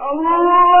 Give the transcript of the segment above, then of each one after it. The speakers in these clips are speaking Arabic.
الله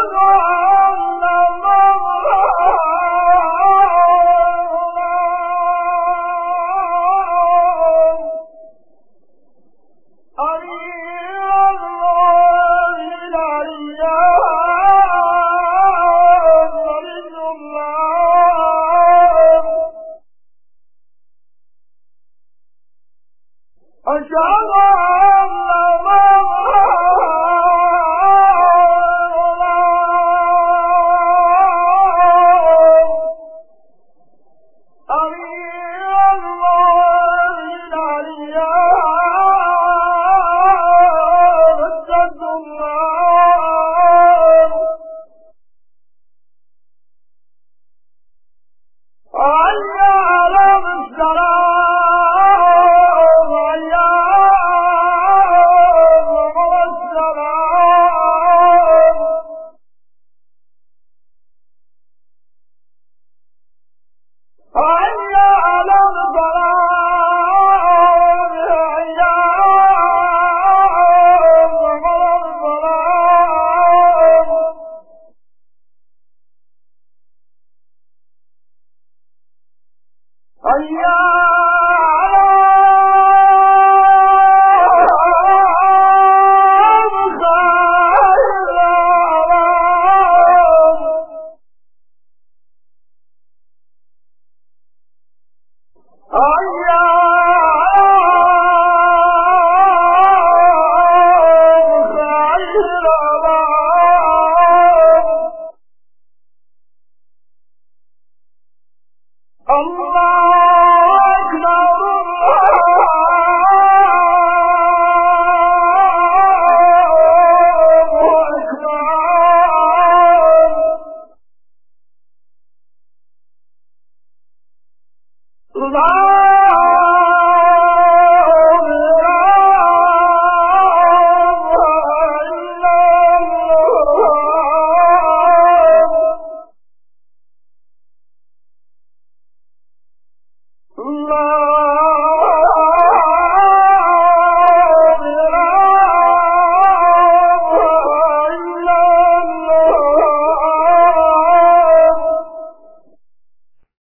我想你哎呀！